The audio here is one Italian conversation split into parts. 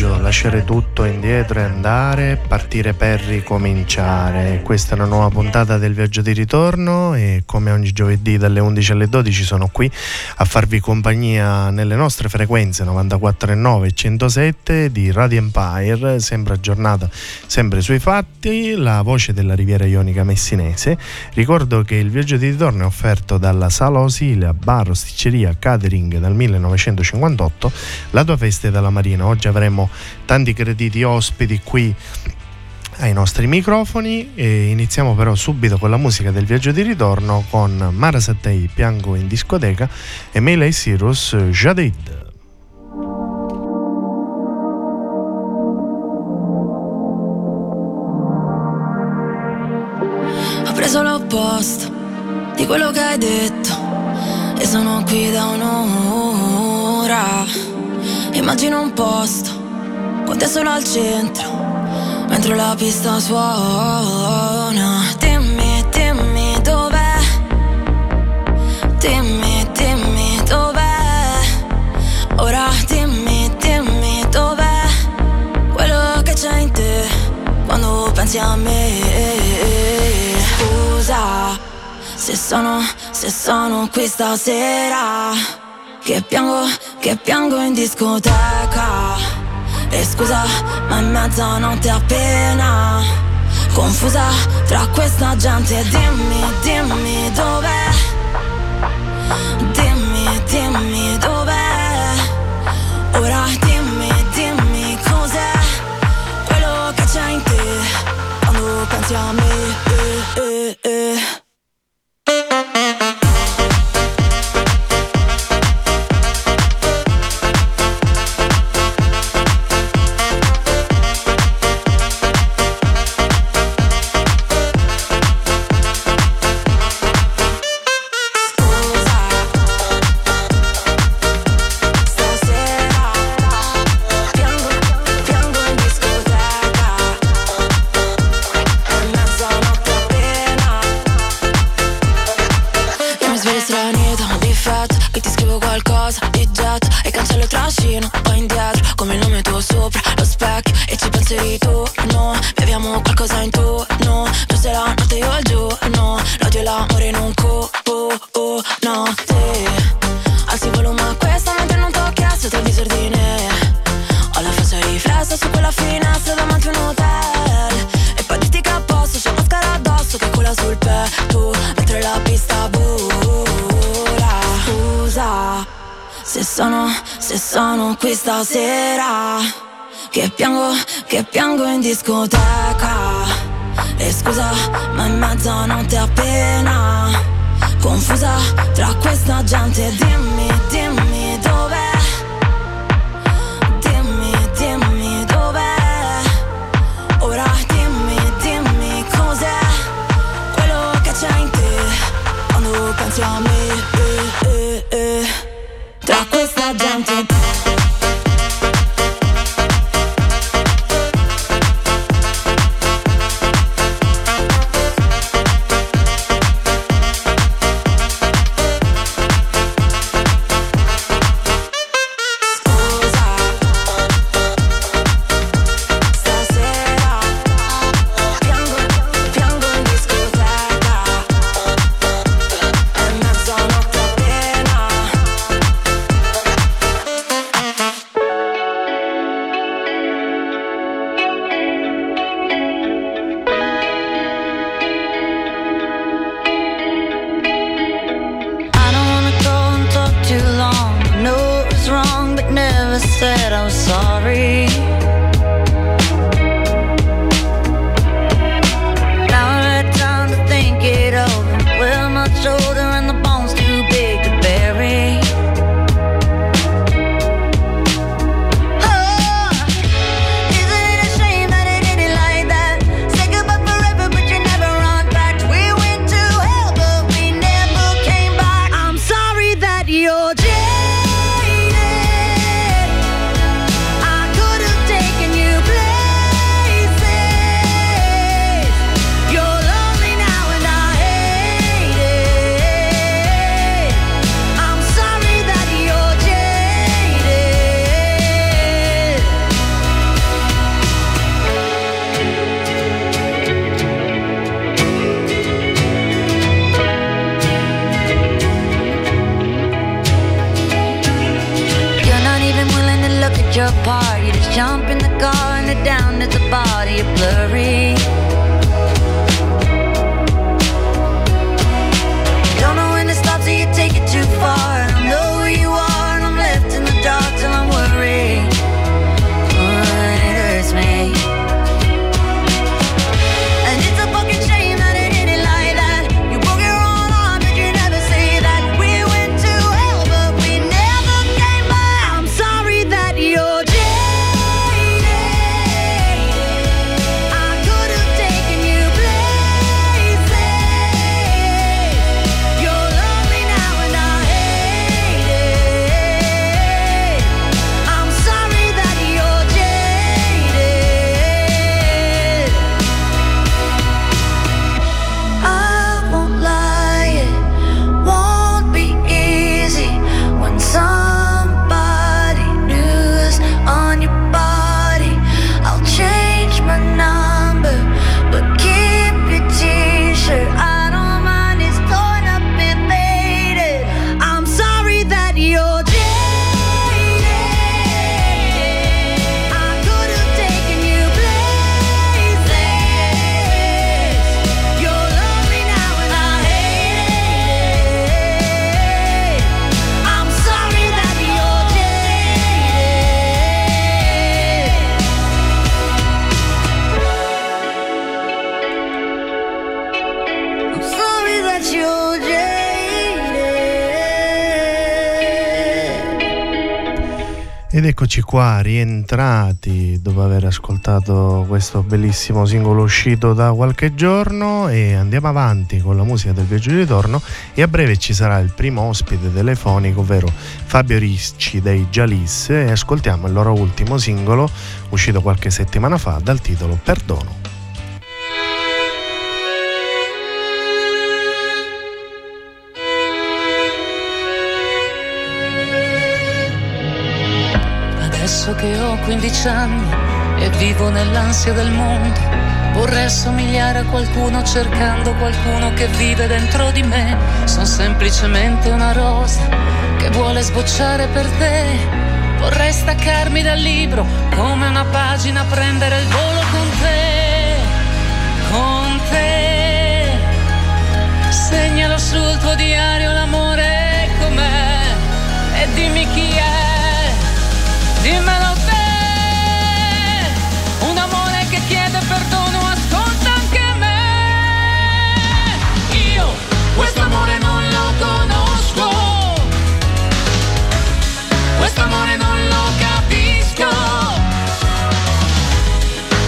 lasciare tutto indietro e andare, partire per ricominciare. Questa è una nuova puntata del viaggio di ritorno e come ogni giovedì dalle 11 alle 12 sono qui a farvi compagnia nelle nostre frequenze 94.9 e 107 di Radio Empire, sempre aggiornata, sempre sui fatti, la voce della Riviera Ionica messinese. Ricordo che il viaggio di ritorno è offerto dalla Sala Osilia, bar, osticceria, catering dal 1958, la tua festa è dalla Marina oggi avremo tanti crediti ospiti qui ai nostri microfoni e iniziamo però subito con la musica del viaggio di ritorno con Mara Sattei Piango in discoteca e Melee Cyrus Jadid. Ho preso l'opposto di quello che hai detto e sono qui da un'ora Immagino un posto con te solo al centro, mentre la pista suona. Dimmi, dimmi dov'è. Dimmi, dimmi dov'è. Ora dimmi, dimmi dov'è. Quello che c'è in te quando pensi a me. Scusa se sono, se sono qui stasera. Che piango, che piango in discoteca E scusa, ma in mezzanotte appena Confusa tra questa gente. Dimmi, dimmi dov'è discoteca. E scusa, ma in mezzanotte appena. Confusa tra questa gente Dimmi, dimmi Ed eccoci qua, rientrati dopo aver ascoltato questo bellissimo singolo uscito da qualche giorno e andiamo avanti con la musica del viaggio di ritorno e a breve ci sarà il primo ospite telefonico, ovvero Fabio Ricci dei Jalis e ascoltiamo il loro ultimo singolo uscito qualche settimana fa dal titolo Perdono. Che ho 15 anni e vivo nell'ansia del mondo, vorrei assomigliare a qualcuno cercando qualcuno che vive dentro di me. Sono semplicemente una rosa che vuole sbocciare per te. Vorrei staccarmi dal libro come una pagina, prendere il volo con te, con te. Segnalo sul tuo diario l'amore com'è e dimmi chi è chiede perdono, ascolta anche me. Io questo amore non lo conosco. Questo amore non lo capisco.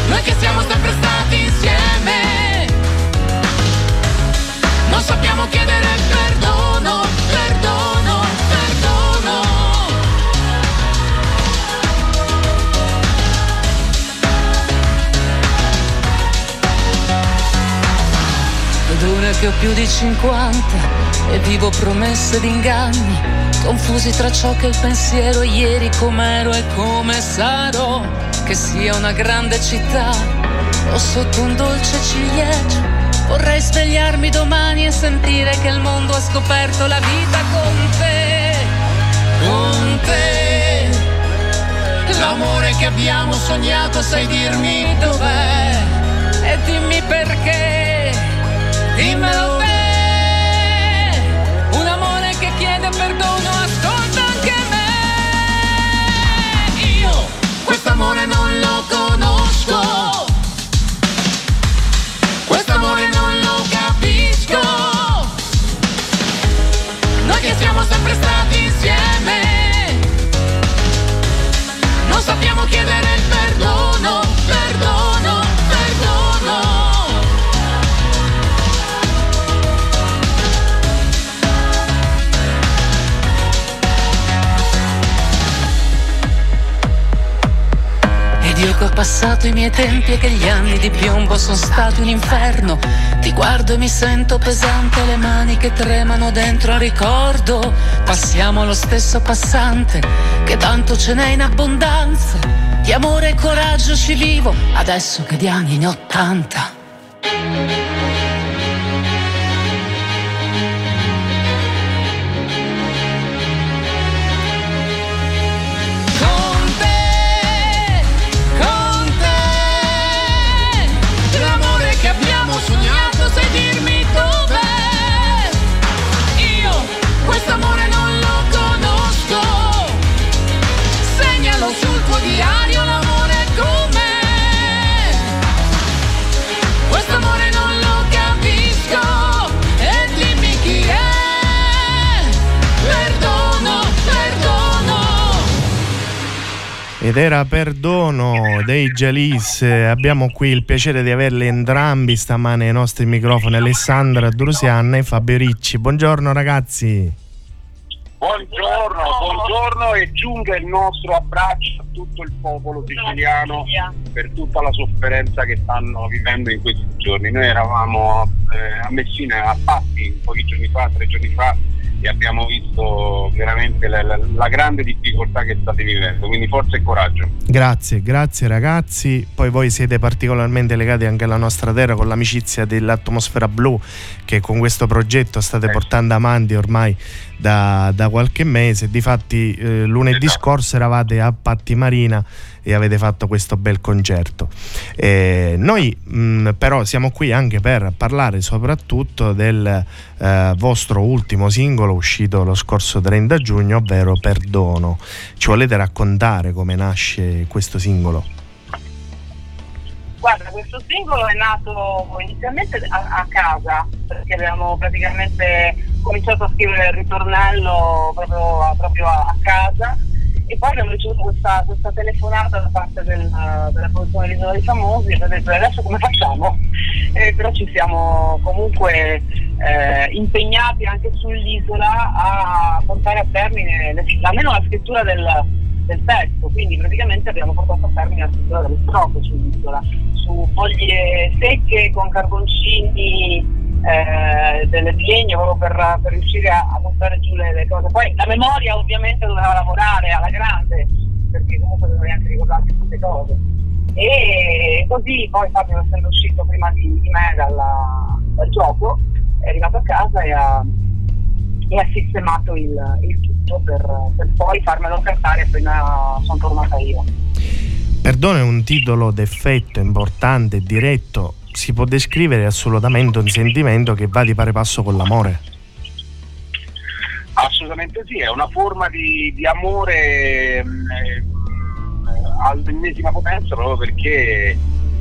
Noi che siamo sempre stati insieme. Non sappiamo chiedere perdono, che ho più di 50 e vivo promesse ed inganni, confusi tra ciò che il pensiero ieri com'ero e come sarò, che sia una grande città o sotto un dolce ciliegio. Vorrei svegliarmi domani e sentire che il mondo ha scoperto la vita con te, con te. L'amore che abbiamo sognato, sai dirmi dov'è e dimmi perché dimmelo te un amore che chiede perdono ascolta anche me. Io questo amore non lo conosco. Questo amore non lo capisco. Noi che siamo sempre stati insieme non sappiamo chiedere il perdono passato i miei tempi e che gli anni di piombo sono stati un inferno. Ti guardo e mi sento pesante, le mani che tremano dentro un ricordo. Passiamo lo stesso passante, che tanto ce n'è in abbondanza. Di amore e coraggio ci vivo, adesso che di anni ne ho tanta. Ed era Perdono dei Jalis. Abbiamo qui il piacere di averli entrambi stamane ai nostri microfoni, Alessandra Drusianna e Fabio Ricci. Buongiorno ragazzi. Buongiorno, buongiorno e giunga il nostro abbraccio a tutto il popolo siciliano per tutta la sofferenza che stanno vivendo in questi giorni. Noi eravamo eh, a Messina a Patti pochi giorni fa, tre giorni fa e abbiamo visto veramente la, la, la, grande difficoltà che state vivendo, quindi forza e coraggio. Grazie, grazie ragazzi, poi voi siete particolarmente legati anche alla nostra terra con l'amicizia dell'atmosfera blu che con questo progetto state eh. portando avanti ormai da, da qualche mese, difatti eh, lunedì esatto. scorso eravate a Patti Marina e avete fatto questo bel concerto. Eh, noi mh, mm, però siamo qui anche per parlare soprattutto del eh, vostro ultimo singolo uscito lo scorso 30 giugno, ovvero Perdono. Ci volete raccontare come nasce questo singolo? Guarda, questo singolo è nato inizialmente a, a, casa, perché abbiamo praticamente cominciato a scrivere il ritornello proprio, proprio a, a casa e poi abbiamo ricevuto questa, questa telefonata da parte del, della produzione dell'Isola dei Famosi e abbiamo detto adesso come facciamo? Eh, però ci siamo comunque eh, impegnati anche sull'isola a portare a termine almeno la scrittura del, del testo, quindi praticamente abbiamo portato a termine la scrittura delle strofe sull'isola, su foglie secche con carboncini eh, delle legno proprio per, per riuscire a, a, buttare giù le, le, cose. Poi la memoria ovviamente doveva lavorare alla grande, perché comunque dovevi anche ricordarsi queste cose. E così poi Fabio essendo uscito prima di, di me dalla, dal gioco, è arrivato a casa e ha, e ha sistemato il, il tutto per, per, poi farmelo cantare appena sono tornata io. Perdono è un titolo d'effetto importante, diretto, si può descrivere assolutamente un sentimento che va di pari passo con l'amore. Assolutamente sì, è una forma di, di amore eh, all'ennesima potenza proprio perché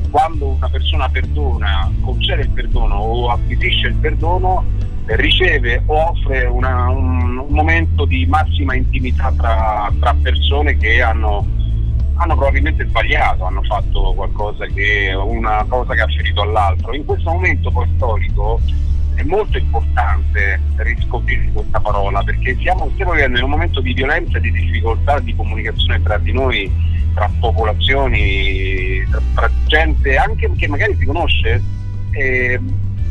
quando una persona perdona, concede il perdono o acquisisce il perdono, riceve o offre una, un, un, momento di massima intimità tra, tra persone che hanno hanno probabilmente sbagliato, hanno fatto qualcosa che una cosa che ha ferito all'altro. In questo momento storico è molto importante riscoprire questa parola perché siamo, stiamo vivendo in un momento di violenza di difficoltà di comunicazione tra di noi, tra popolazioni, tra, tra gente anche che magari si conosce. Eh,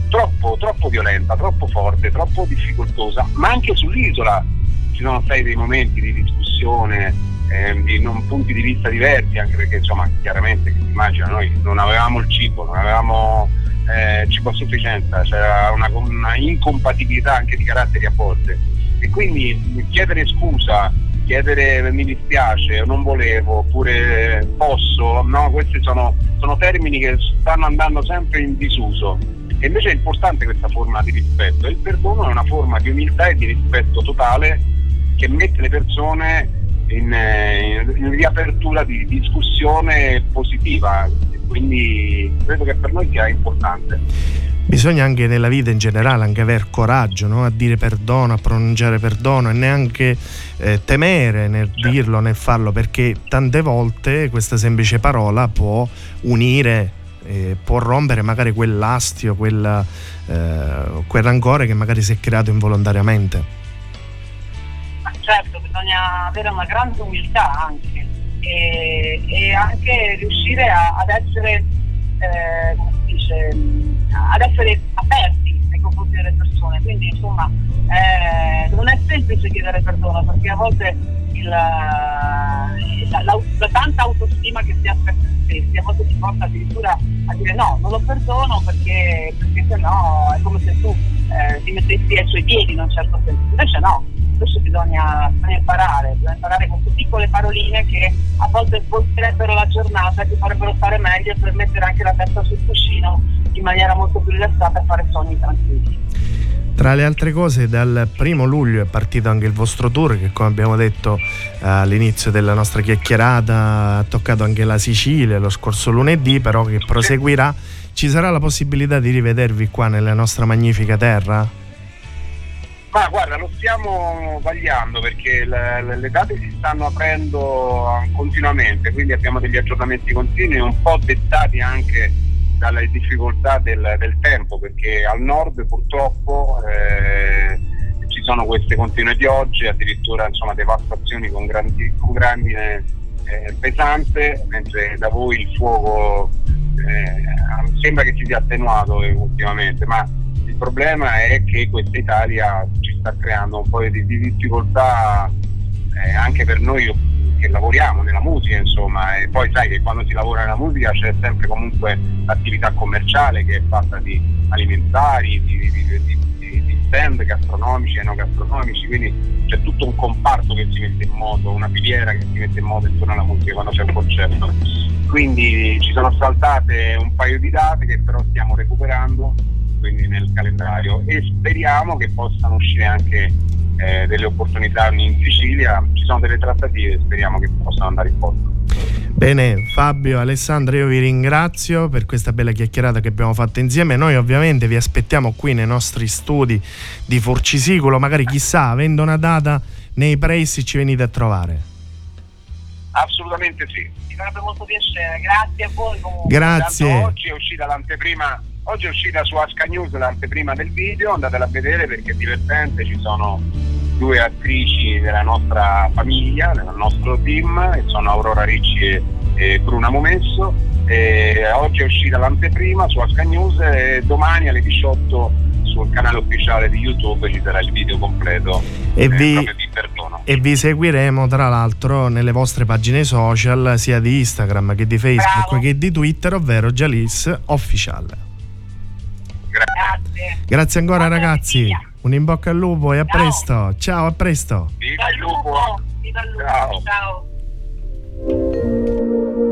troppo, troppo violenta, troppo forte, troppo difficoltosa, ma anche sull'isola ci sono stati dei momenti di discussione, eh, di non, punti di vista diversi, anche perché insomma chiaramente immagino noi non avevamo il cibo, non avevamo eh, cibo a sufficienza, c'era una, una, incompatibilità anche di caratteri a volte e quindi chiedere scusa, chiedere mi dispiace non volevo oppure posso, no, questi sono, sono termini che stanno andando sempre in disuso. E invece è importante questa forma di rispetto il perdono è una forma di umiltà e di rispetto totale che mette le persone in, eh, in riapertura di discussione positiva, quindi credo che per noi sia importante. Bisogna anche nella vita in generale anche aver coraggio no? a dire perdono, a pronunciare perdono e neanche eh, temere nel certo. dirlo, nel farlo, perché tante volte questa semplice parola può unire, eh, può rompere magari quell'astio, quel, eh, quel rancore che magari si è creato involontariamente certo bisogna avere una grande umiltà anche e, e anche riuscire a, ad essere eh, dice, ad essere aperti nei confronti delle persone. Quindi insomma eh, non è semplice chiedere perdono perché a volte il, la, la, la, tanta autostima che si ha per se stessi a volte ci porta addirittura a dire no, non lo perdono perché, perché se no è come se tu eh, ti mettessi ai suoi piedi in un certo senso. Invece no spesso bisogna, bisogna, imparare, bisogna imparare queste piccole paroline che a volte svolterebbero la giornata, che farebbero stare meglio per mettere anche la testa sul cuscino in maniera molto più rilassata e fare sogni tranquilli. Tra le altre cose, dal primo luglio è partito anche il vostro tour, che come abbiamo detto eh, all'inizio della nostra chiacchierata ha toccato anche la Sicilia lo scorso lunedì, però che proseguirà. Ci sarà la possibilità di rivedervi qua nella nostra magnifica terra? Ma guarda, lo stiamo vagliando perché le, le, date si stanno aprendo continuamente, quindi abbiamo degli aggiornamenti continui, un po' dettati anche dalle difficoltà del, del tempo, perché al nord purtroppo eh, ci sono queste continue piogge, addirittura insomma, devastazioni con, grandi, con grandine eh, pesante, mentre da voi il fuoco eh, sembra che si sia attenuato ultimamente, ma problema è che questa Italia ci sta creando un po' di, di difficoltà eh, anche per noi che lavoriamo nella musica, insomma, e poi sai che quando si lavora nella musica c'è sempre comunque l'attività commerciale che è fatta di alimentari, di, di, di, di stand gastronomici e non gastronomici, quindi c'è tutto un comparto che si mette in moto, una filiera che si mette in moto intorno alla musica quando c'è un concerto. Quindi ci sono saltate un paio di date che però stiamo recuperando quindi nel calendario e speriamo che possano uscire anche eh, delle opportunità in Sicilia, ci sono delle trattative, speriamo che possano andare in porto. Bene, Fabio, Alessandro, io vi ringrazio per questa bella chiacchierata che abbiamo fatto insieme. Noi ovviamente vi aspettiamo qui nei nostri studi di Forcisicolo, magari chissà, avendo una data nei pressi ci venite a trovare. Assolutamente sì. Mi farebbe molto piacere, grazie a voi comunque. Grazie. Tanto oggi è uscita l'anteprima Oggi è uscita su Asca News l'anteprima del video, andatela a vedere perché è divertente, ci sono due attrici della nostra famiglia, del nostro team, che sono Aurora Ricci e, Bruna Momesso. E oggi è uscita l'anteprima su Asca News e domani alle 18 sul canale ufficiale di YouTube ci sarà il video completo e, eh, vi, e vi seguiremo tra l'altro nelle vostre pagine social sia di Instagram che di Facebook Bravo. che di Twitter ovvero Jalis Official Grazie. Grazie ancora Buona ragazzi. Un in bocca al lupo e a Ciao. presto. Ciao, a presto. Viva il lupo. Viva il lupo. Ciao. Ciao.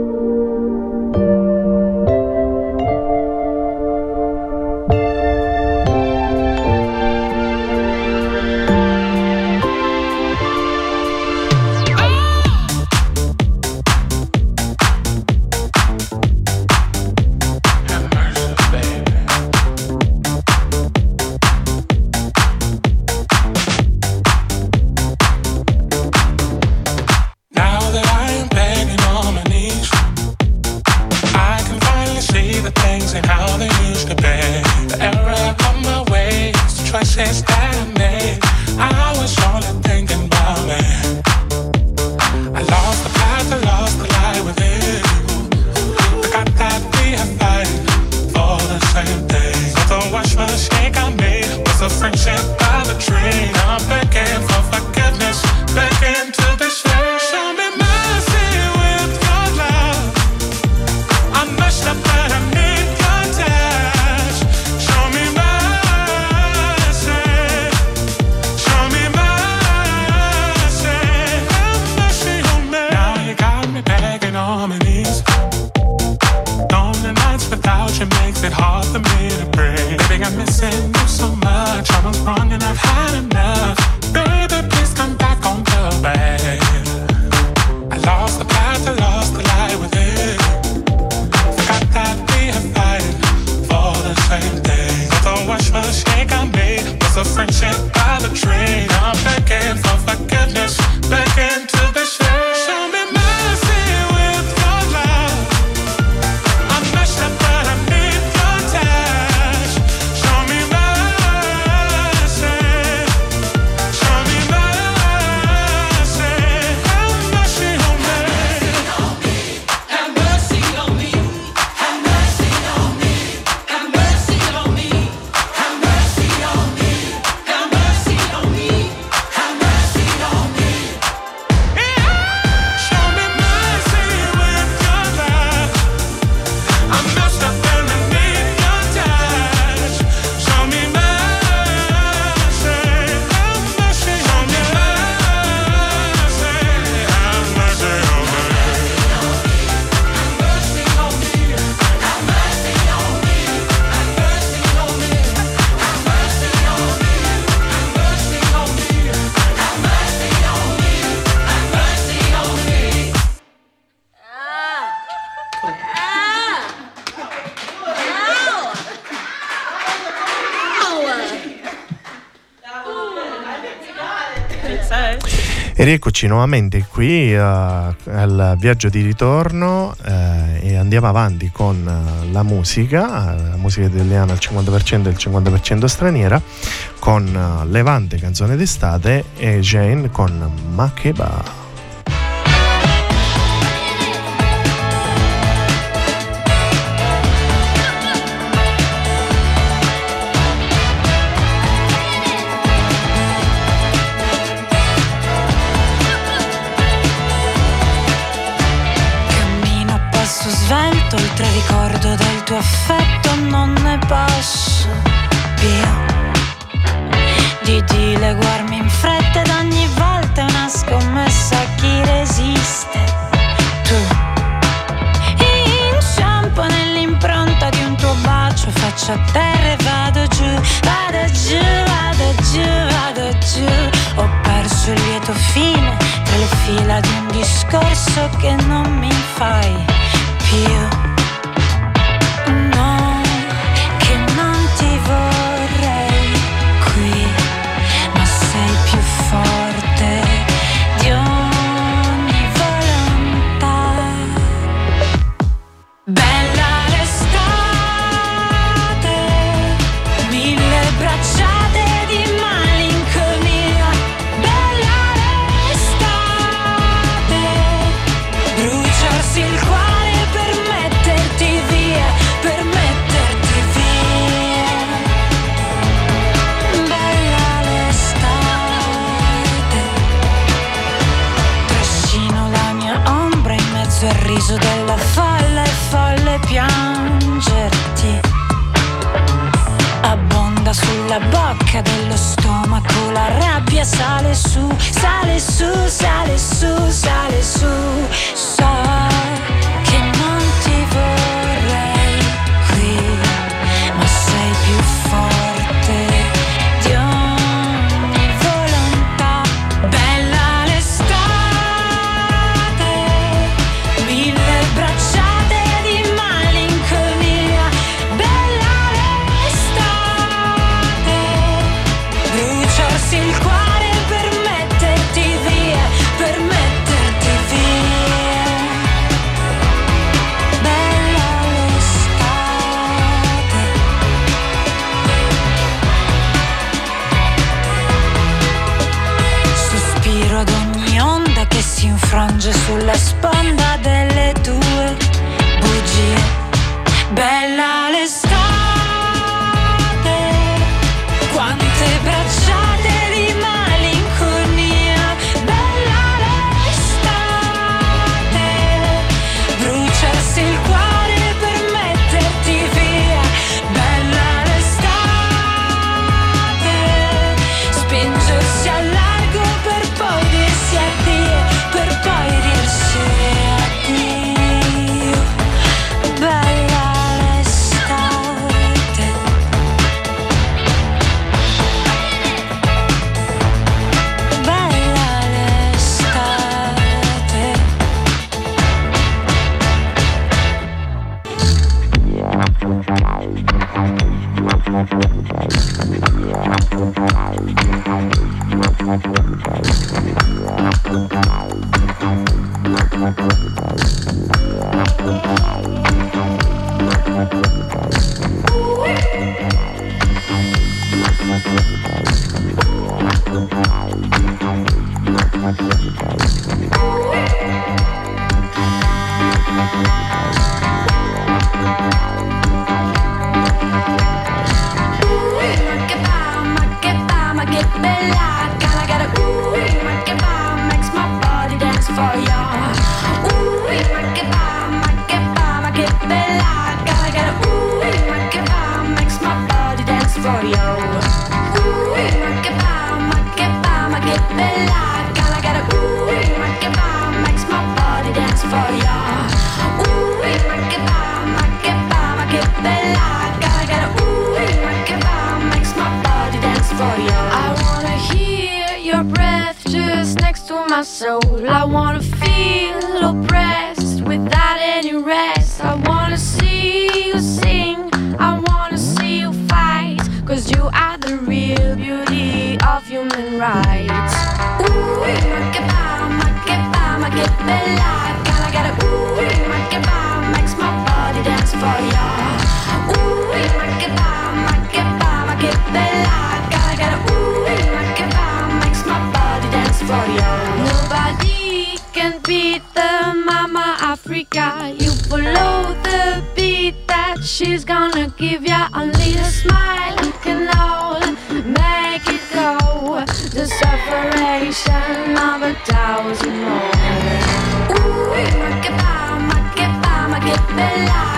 E rieccoci nuovamente qui uh, al viaggio di ritorno uh, e andiamo avanti con uh, la musica, la musica italiana al 50% e il 50% straniera, con Levante canzone d'estate e Jane con Makeba. ricordo faccio a terra e vado giù vado giù vado giù vado giù. Ho perso il lieto fine tra le fila di un discorso che non mi fai sulla sponda delle tue bugie. Bella. soul. I wanna feel oppressed without any rest. I wanna see you sing, I wanna see you fight. Cause you are the real beauty of human rights. Gonna give ya. Only a smile can all make it go. The separation of a thousand more. Ooh, ma che fa, ma che fa, ma che bella.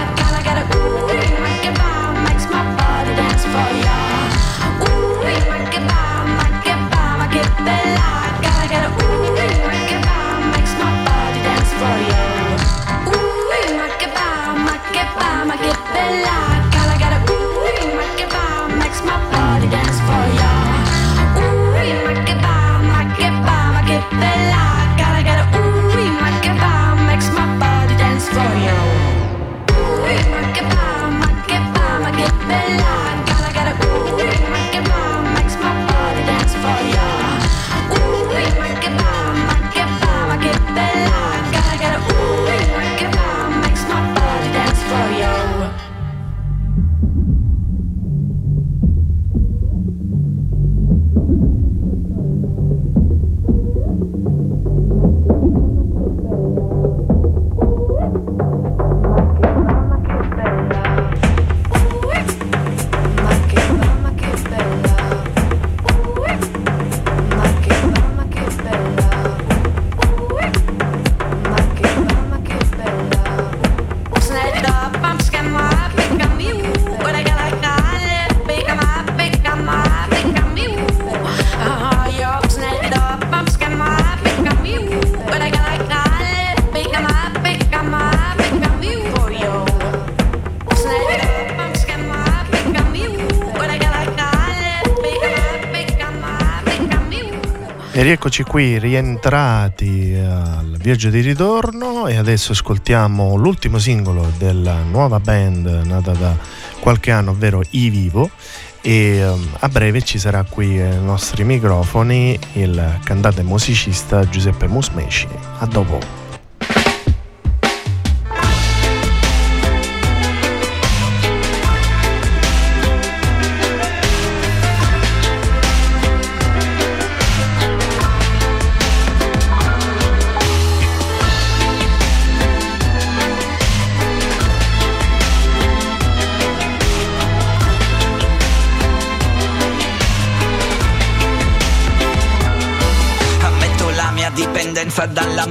Rieccoci qui rientrati al viaggio di ritorno e adesso ascoltiamo l'ultimo singolo della nuova band nata da qualche anno, ovvero I Vivo e um, a breve ci sarà qui ai nostri microfoni il cantante musicista Giuseppe Musmeci. A dopo.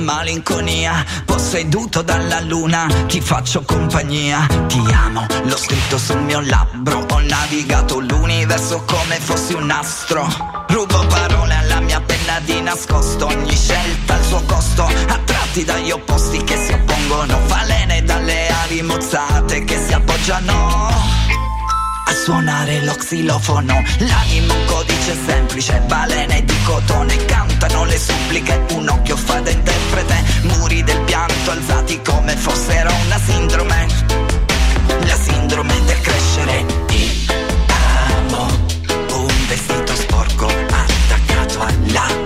Malinconia. Posseduto dalla luna Ti faccio compagnia. Ti amo, l'ho scritto sul mio labbro. Ho navigato l'universo come fossi un astro. Rubo parole alla mia penna di nascosto. Ogni scelta ha il suo costo. Attratti dagli opposti che si oppongono. Falene dalle ali mozzate che si appoggiano suonare lo xilofono. L'animo un codice semplice, balene di cotone Cantano le suppliche, un occhio fa da interprete Muri del pianto alzati come fossero una sindrome. La sindrome del crescere. Ti amo. Un vestito sporco attaccato all'amo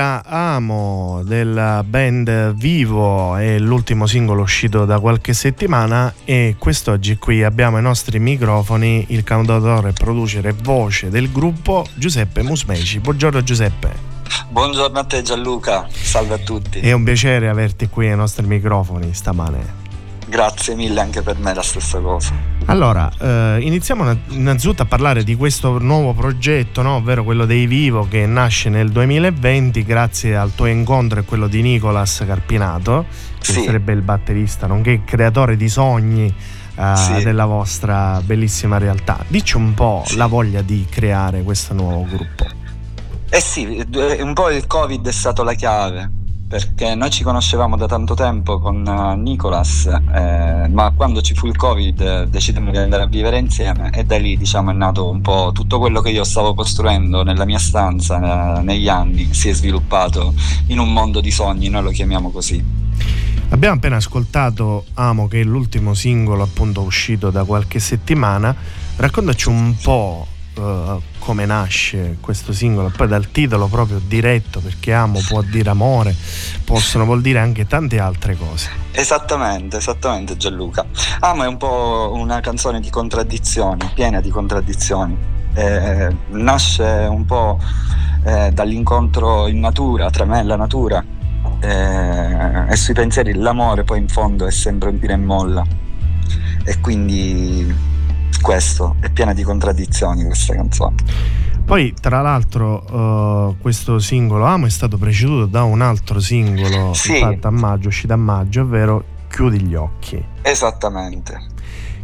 era Amo della band Vivo, è l'ultimo singolo uscito da qualche settimana e quest'oggi qui abbiamo ai nostri microfoni il cantautore, producere e voce del gruppo Giuseppe Musmeci. Buongiorno Giuseppe. Buongiorno a te Gianluca, salve a tutti. È un piacere averti qui ai nostri microfoni stamane. Grazie mille anche per me la stessa cosa. Allora, eh, iniziamo innanzitutto a parlare di questo nuovo progetto, no? ovvero quello dei Vivo che nasce nel 2020 grazie al tuo incontro e quello di Nicolas Carpinato, che sì. sarebbe il batterista, nonché creatore di sogni eh, sì. della vostra bellissima realtà. Dici un po' sì. la voglia di creare questo nuovo gruppo. Eh sì, un po' il Covid è stato la chiave perché noi ci conoscevamo da tanto tempo con uh, Nicolas, eh, ma quando ci fu il Covid eh, decidemmo di andare a vivere insieme e da lì diciamo, è nato un po' tutto quello che io stavo costruendo nella mia stanza eh, negli anni, si è sviluppato in un mondo di sogni, noi lo chiamiamo così. Abbiamo appena ascoltato Amo, che è l'ultimo singolo appunto uscito da qualche settimana. Raccontaci un po' uh, come nasce questo singolo, poi dal titolo proprio diretto, perché amo può dire amore, possono vuol dire anche tante altre cose. Esattamente, esattamente Gianluca. Amo è un po' una canzone di contraddizioni, piena di contraddizioni. Eh, nasce un po' eh, dall'incontro in natura, tra me e la natura, eh, e sui pensieri l'amore poi in fondo è sempre un tira e molla. E quindi questo, è piena di contraddizioni questa canzone. Poi, tra l'altro, uh, questo singolo Amo è stato preceduto da un altro singolo sì. fatto a maggio, uscito a maggio, ovvero Chiudi gli occhi. Esattamente.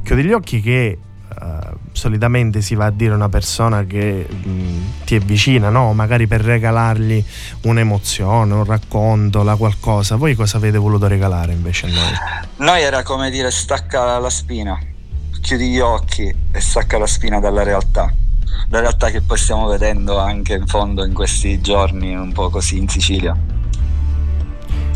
Chiudi gli occhi che uh, solitamente si va a dire a una persona che mh, ti è vicina, no? magari per regalargli un'emozione, un racconto, la qualcosa. Voi cosa avete voluto regalare invece a noi? Noi era come dire stacca la spina chiudi gli occhi e stacca la spina dalla realtà. La realtà che poi stiamo vedendo anche in fondo in questi giorni, un po' così in Sicilia.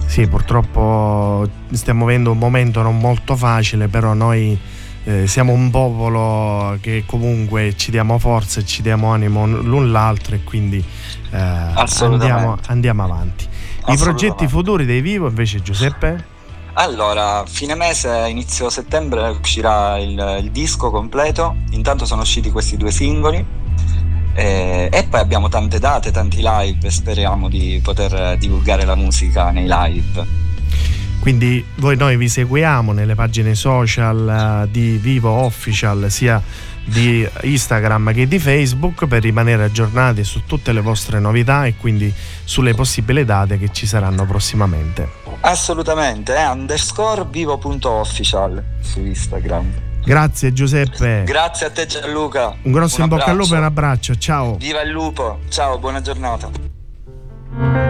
Sì, purtroppo stiamo vivendo un momento non molto facile, però noi eh, siamo un popolo che comunque ci diamo forza e ci diamo animo l'un l'altro e quindi eh, andiamo, andiamo avanti. I progetti futuri dei Vivo invece Giuseppe? Allora, fine mese, inizio settembre uscirà il, il disco completo, intanto sono usciti questi due singoli. Eh, e poi abbiamo tante date, tanti live. Speriamo di poter divulgare la musica nei live. Quindi voi noi vi seguiamo nelle pagine social uh, di Vivo Official, sia di Instagram che di Facebook per rimanere aggiornati su tutte le vostre novità e quindi sulle possibili date che ci saranno prossimamente. Assolutamente, è underscore vivo.official su Instagram. Grazie Giuseppe. Grazie a te Gianluca. Un grosso un in bocca al lupo e un abbraccio, ciao. Viva il lupo, ciao, buona giornata.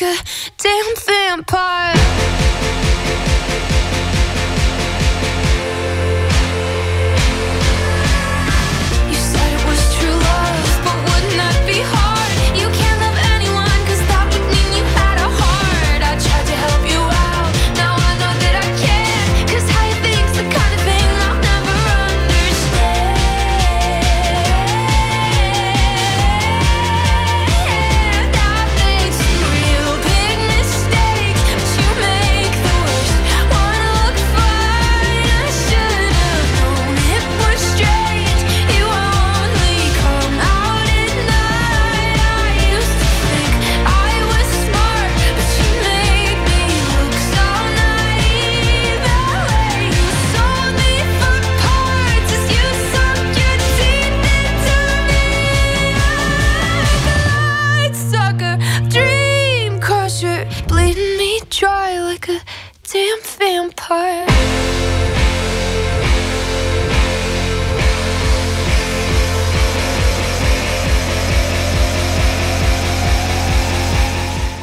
like a damn vampire.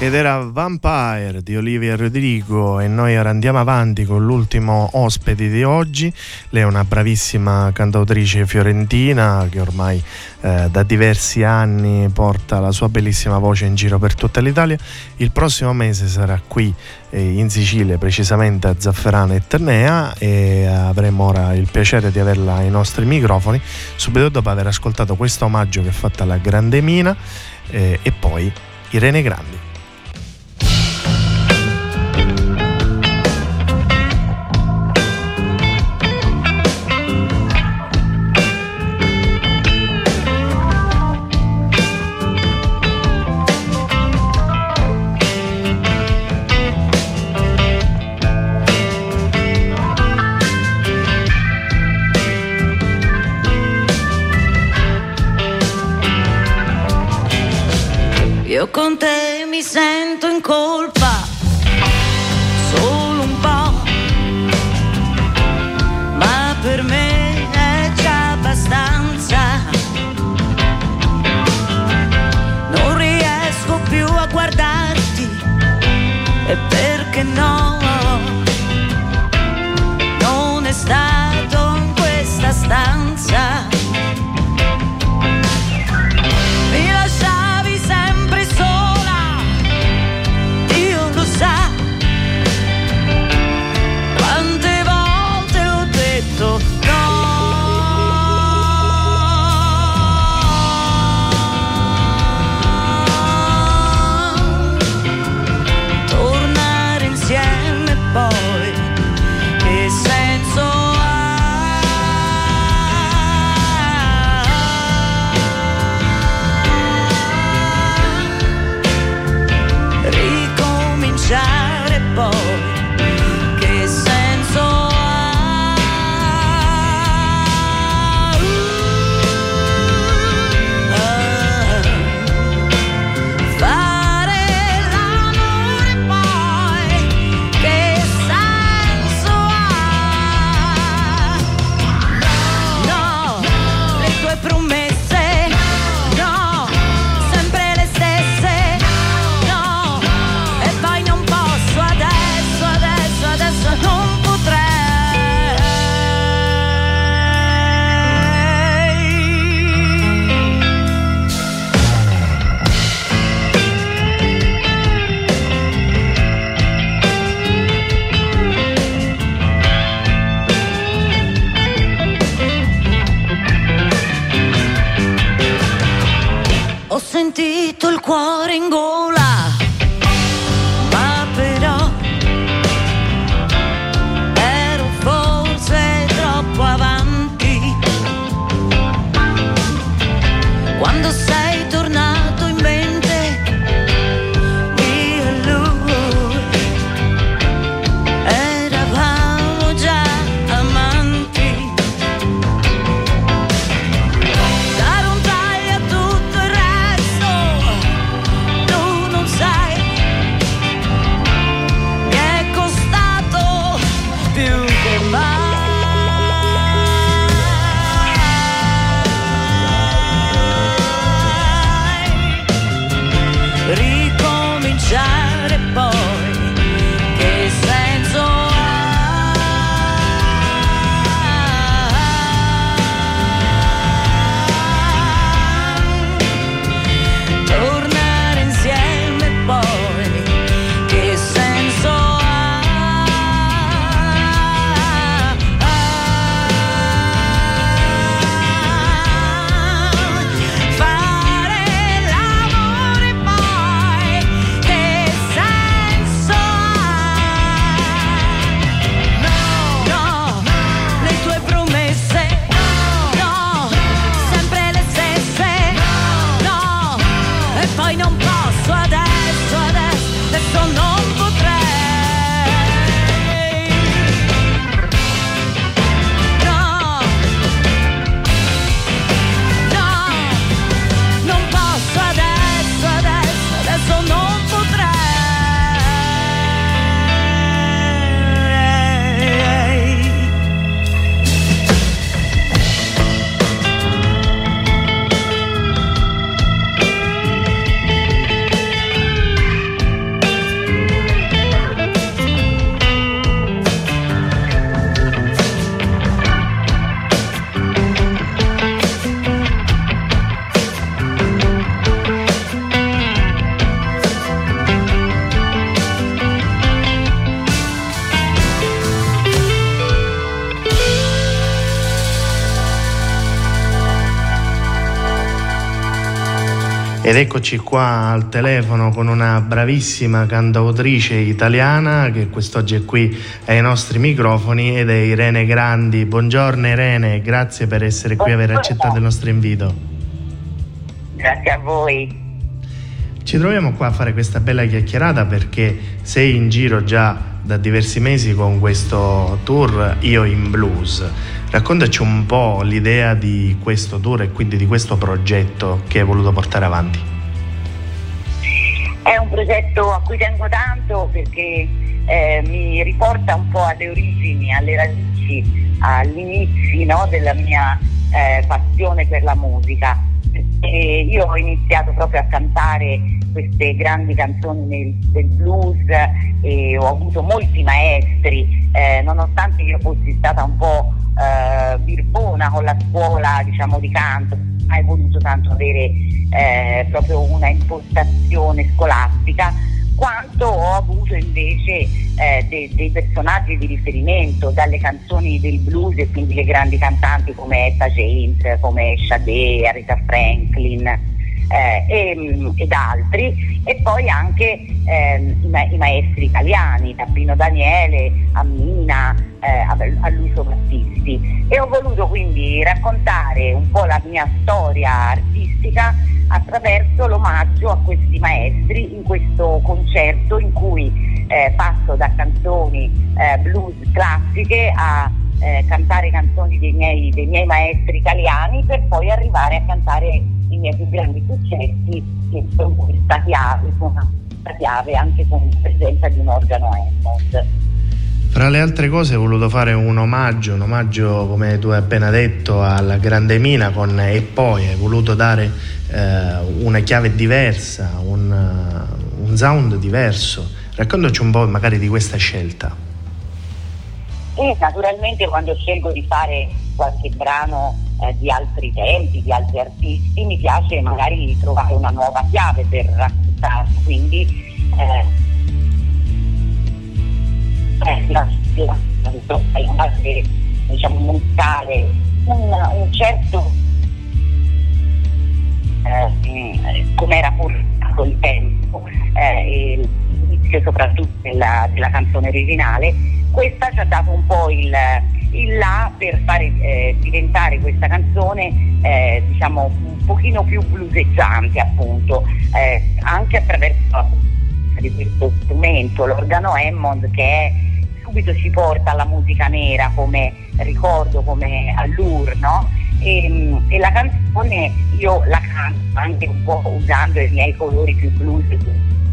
Ed era Vampire di Olivia Rodrigo e noi ora andiamo avanti con l'ultimo ospite di oggi. Lei è una bravissima cantautrice fiorentina che ormai eh, da diversi anni porta la sua bellissima voce in giro per tutta l'Italia. Il prossimo mese sarà qui eh, in Sicilia, precisamente a Zafferano e Ternea e avremo ora il piacere di averla ai nostri microfoni subito dopo aver ascoltato questo omaggio che è fatta alla Grande Mina eh, e poi Irene Grandi. con te mi sento in colpa, solo un po', ma per me è già abbastanza. Non riesco più a guardarti e perché no? Ed eccoci qua al telefono con una bravissima cantautrice italiana che quest'oggi è qui ai nostri microfoni ed è Irene Grandi. Buongiorno Irene, grazie per essere qui e aver accettato il nostro invito. Grazie a voi. Ci troviamo qua a fare questa bella chiacchierata perché sei in giro già da diversi mesi con questo tour Io in Blues. Raccontaci un po' l'idea di questo tour e quindi di questo progetto che hai voluto portare avanti. È un progetto a cui tengo tanto perché eh, mi riporta un po' alle origini, alle radici, agli inizi no, della mia eh, passione per la musica. E io ho iniziato proprio a cantare queste grandi canzoni nel, del blues e ho avuto molti maestri, eh, nonostante io fossi stata un po' eh, birbona con la scuola diciamo, di canto, hai voluto tanto avere eh, proprio una impostazione scolastica, quanto ho avuto invece eh, de- dei personaggi di riferimento, dalle canzoni del blues e quindi le grandi cantanti come Etta James, come Sade, Aretha Franklin eh, e, ed altri, e poi anche eh, i, ma- i, maestri italiani, da Daniele a Mina, eh, a, Battisti. E ho voluto quindi raccontare un po' la mia storia artistica attraverso l'omaggio a questi maestri in questo concerto in cui eh, passo da canzoni eh, blues classiche a eh, cantare canzoni dei miei, dei miei maestri italiani per poi arrivare a cantare i miei più grandi successi che sono stati chiave, stati chiave anche con la presenza di un organo Hammond. Fra le altre cose ho voluto fare un omaggio, un omaggio come tu hai appena detto alla Grande Mina con E poi hai voluto dare eh, una chiave diversa, un, un sound diverso. Raccontaci un po' magari di questa scelta. E naturalmente quando scelgo di fare qualche brano eh, di altri tempi, di altri artisti, mi piace magari trovare una nuova chiave per raccontarlo. Quindi eh, eh, la, la, la, diciamo, montare un, un certo eh, come era portato il tempo, eh, l'inizio soprattutto della, della canzone originale, questa ci ha dato un po' il il là per fare eh, diventare questa canzone eh, diciamo un pochino più bluseggiante appunto eh, anche attraverso di questo strumento l'organo Hammond che è, subito ci porta alla musica nera come ricordo come allure no? e, e, la canzone io la canto anche un po' usando i miei colori più blues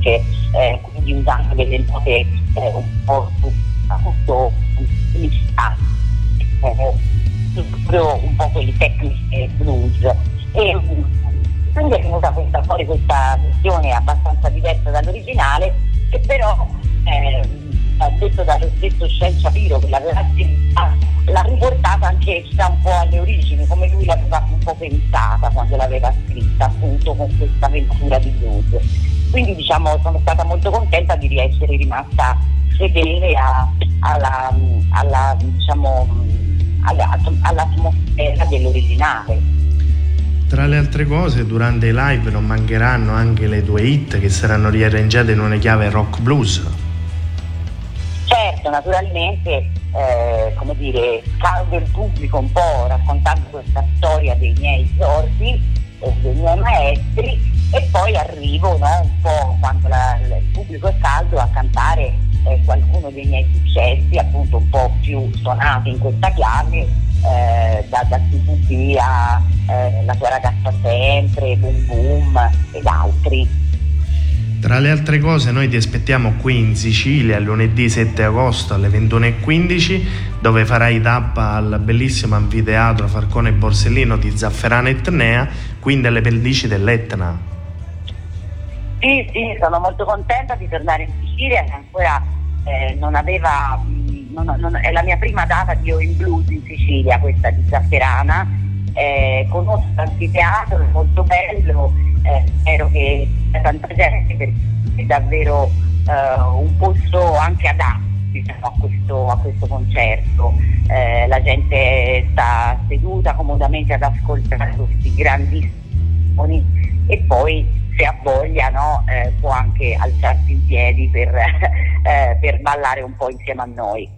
che, eh, quindi usando delle note eh, un po' appunto proprio un po' quelle tecniche blues. E quindi è venuta questa, fuori questa versione abbastanza diversa dall'originale, che però eh, detto dallo stesso Shen Shapiro che l'aveva scritta, l'ha riportata anche da un po' alle origini, come lui l'aveva un po' pensata quando l'aveva scritta, appunto con questa avventura di blues. Quindi diciamo sono stata molto contenta di essere rimasta fedele a, alla, alla, diciamo, all'atmosfera dell'originale. Tra le altre cose, durante i live non mancheranno anche le tue hit che saranno riarrangiate in una chiave rock blues. Certo, naturalmente, eh, come dire, scaldo il pubblico un po' raccontando questa storia dei miei sorti e dei miei maestri e poi arrivo no, un po' quando la, il pubblico è caldo a cantare eh, qualcuno dei miei successi appunto un po' più suonati in questa chiave eh, da, da CVP a eh, La tua ragazza sempre, Boom Boom ed altri. Tra le altre cose noi ti aspettiamo qui in Sicilia lunedì 7 agosto alle 21.15 dove farai tappa al bellissimo anfiteatro Farcone Borsellino di Zafferano Etnea, qui nelle pendici dell'Etna. Sì, sì, sono molto contenta di tornare in Sicilia che ancora eh, non aveva, mm, non, non, è la mia prima data di O in Blues in Sicilia, questa di Zafferana. Eh, conosco l'anfiteatro, è molto bello, eh, spero che sia tanta gente perché è davvero eh, un posto anche adatto diciamo, a, questo, a, questo, concerto. Eh, la gente sta seduta comodamente ad ascoltare questi grandissimi e poi se ha voglia no, eh, può anche alzarsi in piedi per, eh, per ballare un po' insieme a noi.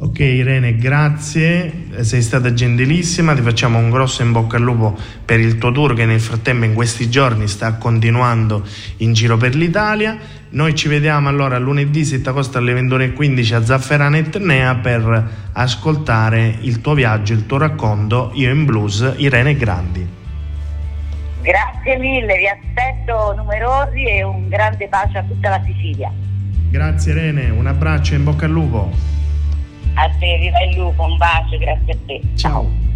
Ok Irene, grazie, sei stata gentilissima, ti facciamo un grosso in bocca al lupo per il tuo tour che nel frattempo in questi giorni sta continuando in giro per l'Italia. Noi ci vediamo allora lunedì 7 agosto alle 21.15 a Zafferana Etnea per ascoltare il tuo viaggio, il tuo racconto, Io in Blues, Irene Grandi. Grazie mille, vi aspetto numerosi e un grande bacio a tutta la Sicilia. Grazie Irene, un abbraccio e in bocca al lupo. A te, viva il lupo, un bacio, grazie a te. Ciao.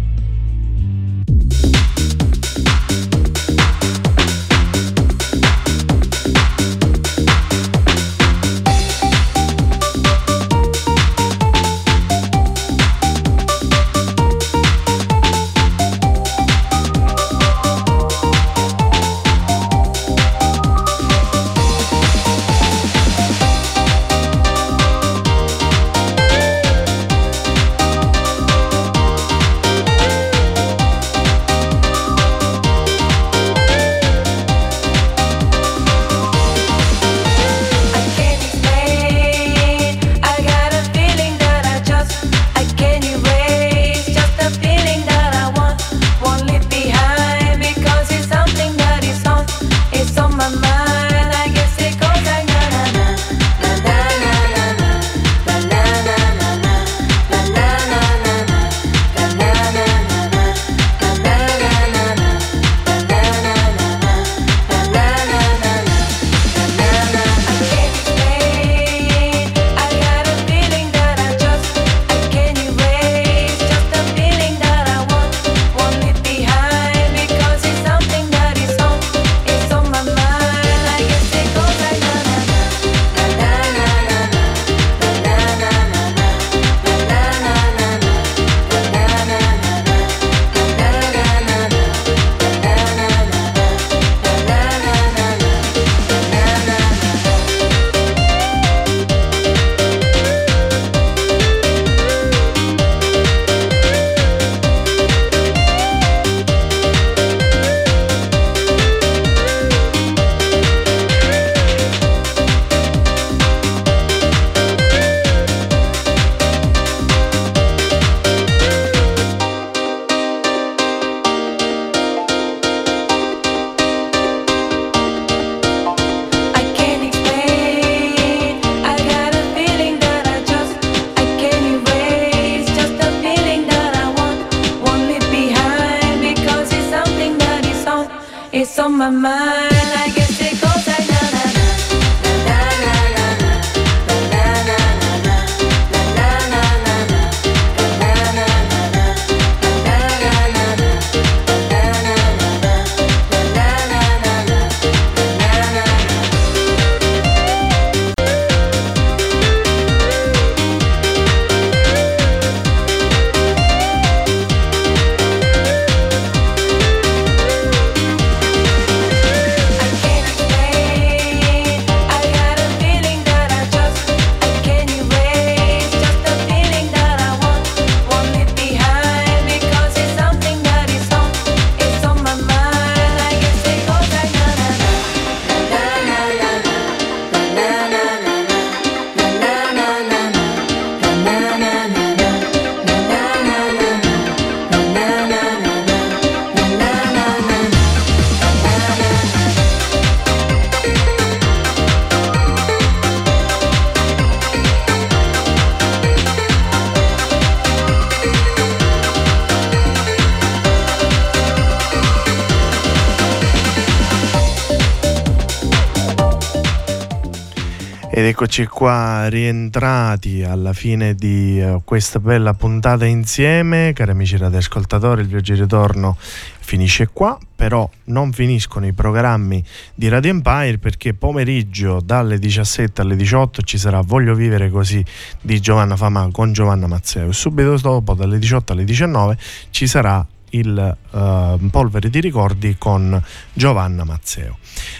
Ed eccoci qua rientrati alla fine di uh, questa bella puntata insieme, cari amici radioascoltatori, il viaggio di ritorno finisce qua, però non finiscono i programmi di Radio Empire perché pomeriggio dalle 17 alle 18 ci sarà Voglio vivere così di Giovanna Famà con Giovanna Mazzeo. E subito dopo dalle 18 alle 19 ci sarà il uh, Polvere di ricordi con Giovanna Mazzeo.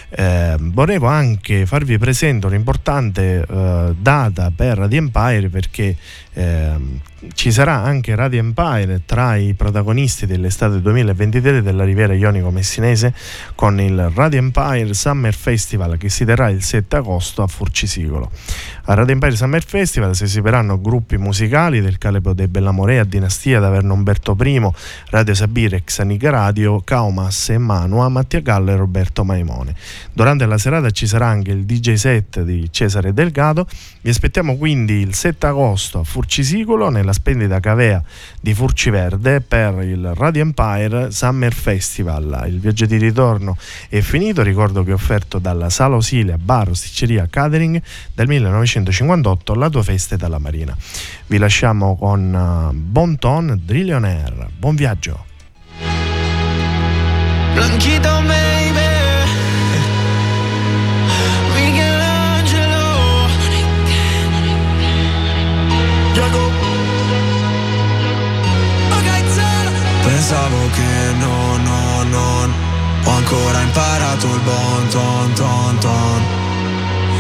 Eh, volevo anche farvi presente un'importante uh, data per The Empire perché Eh, ci sarà anche Radio Empire tra i protagonisti dell'estate 2023 della Riviera Ionico Messinese con il Radio Empire Summer Festival che si terrà il 7 agosto a Furcisicolo. A Radio Empire Summer Festival si esibiranno gruppi musicali del calibro dei Bellamorea, Dinastia, Taverno Umberto I, Radio Sabirex, Nica Radio, Caumas e Manua, Mattia Gallo e Roberto Maimone. Durante la serata ci sarà anche il DJ set di Cesare Delgado. Vi aspettiamo quindi il 7 agosto a Furcisicolo nella splendida cavea di Furciverde per il Radio Empire Summer Festival. Il viaggio di ritorno è finito, ricordo che è offerto dalla Sala Osilia Bar Osticceria Catering del 1958 la tua festa dalla Marina. Vi lasciamo con uh, Bon Ton Drillionaire. Buon viaggio! Blanchito baby Pensavo che no, no, non Ho ancora imparato il bon ton ton ton.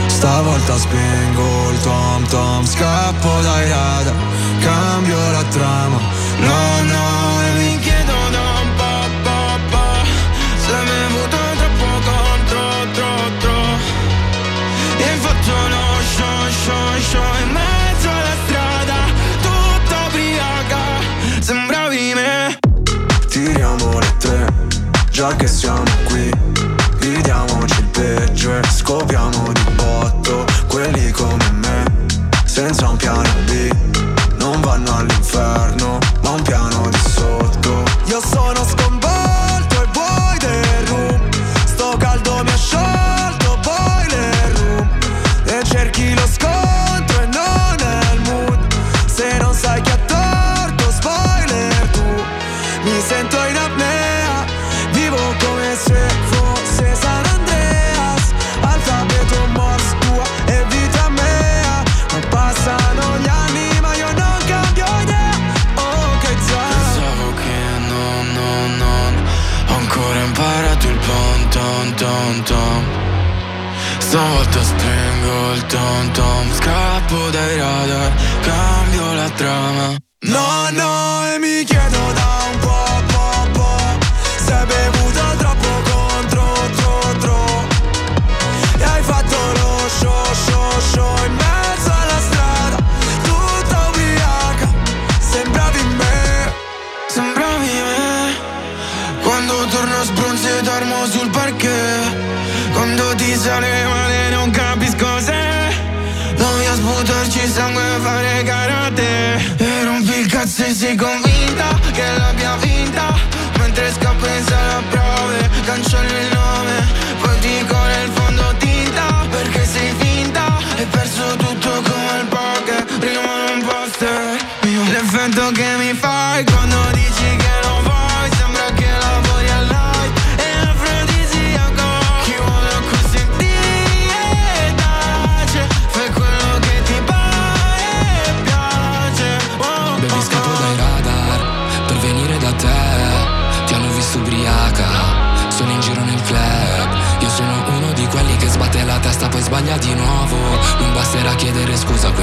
Stavolta spengo il tom tom. Scappo dai radar Cambio la trama. No, no, e mi Già che siamo qui il tom tom Scappo dai radar Cambio la trama fare karate. E rompi il cazzo e sei convinta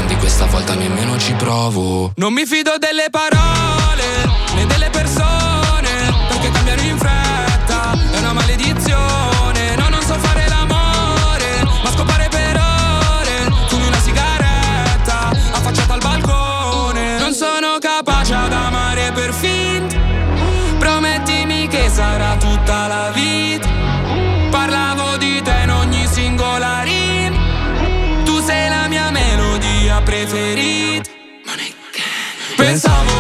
quindi questa volta nemmeno ci provo. Non mi fido delle parole pensavo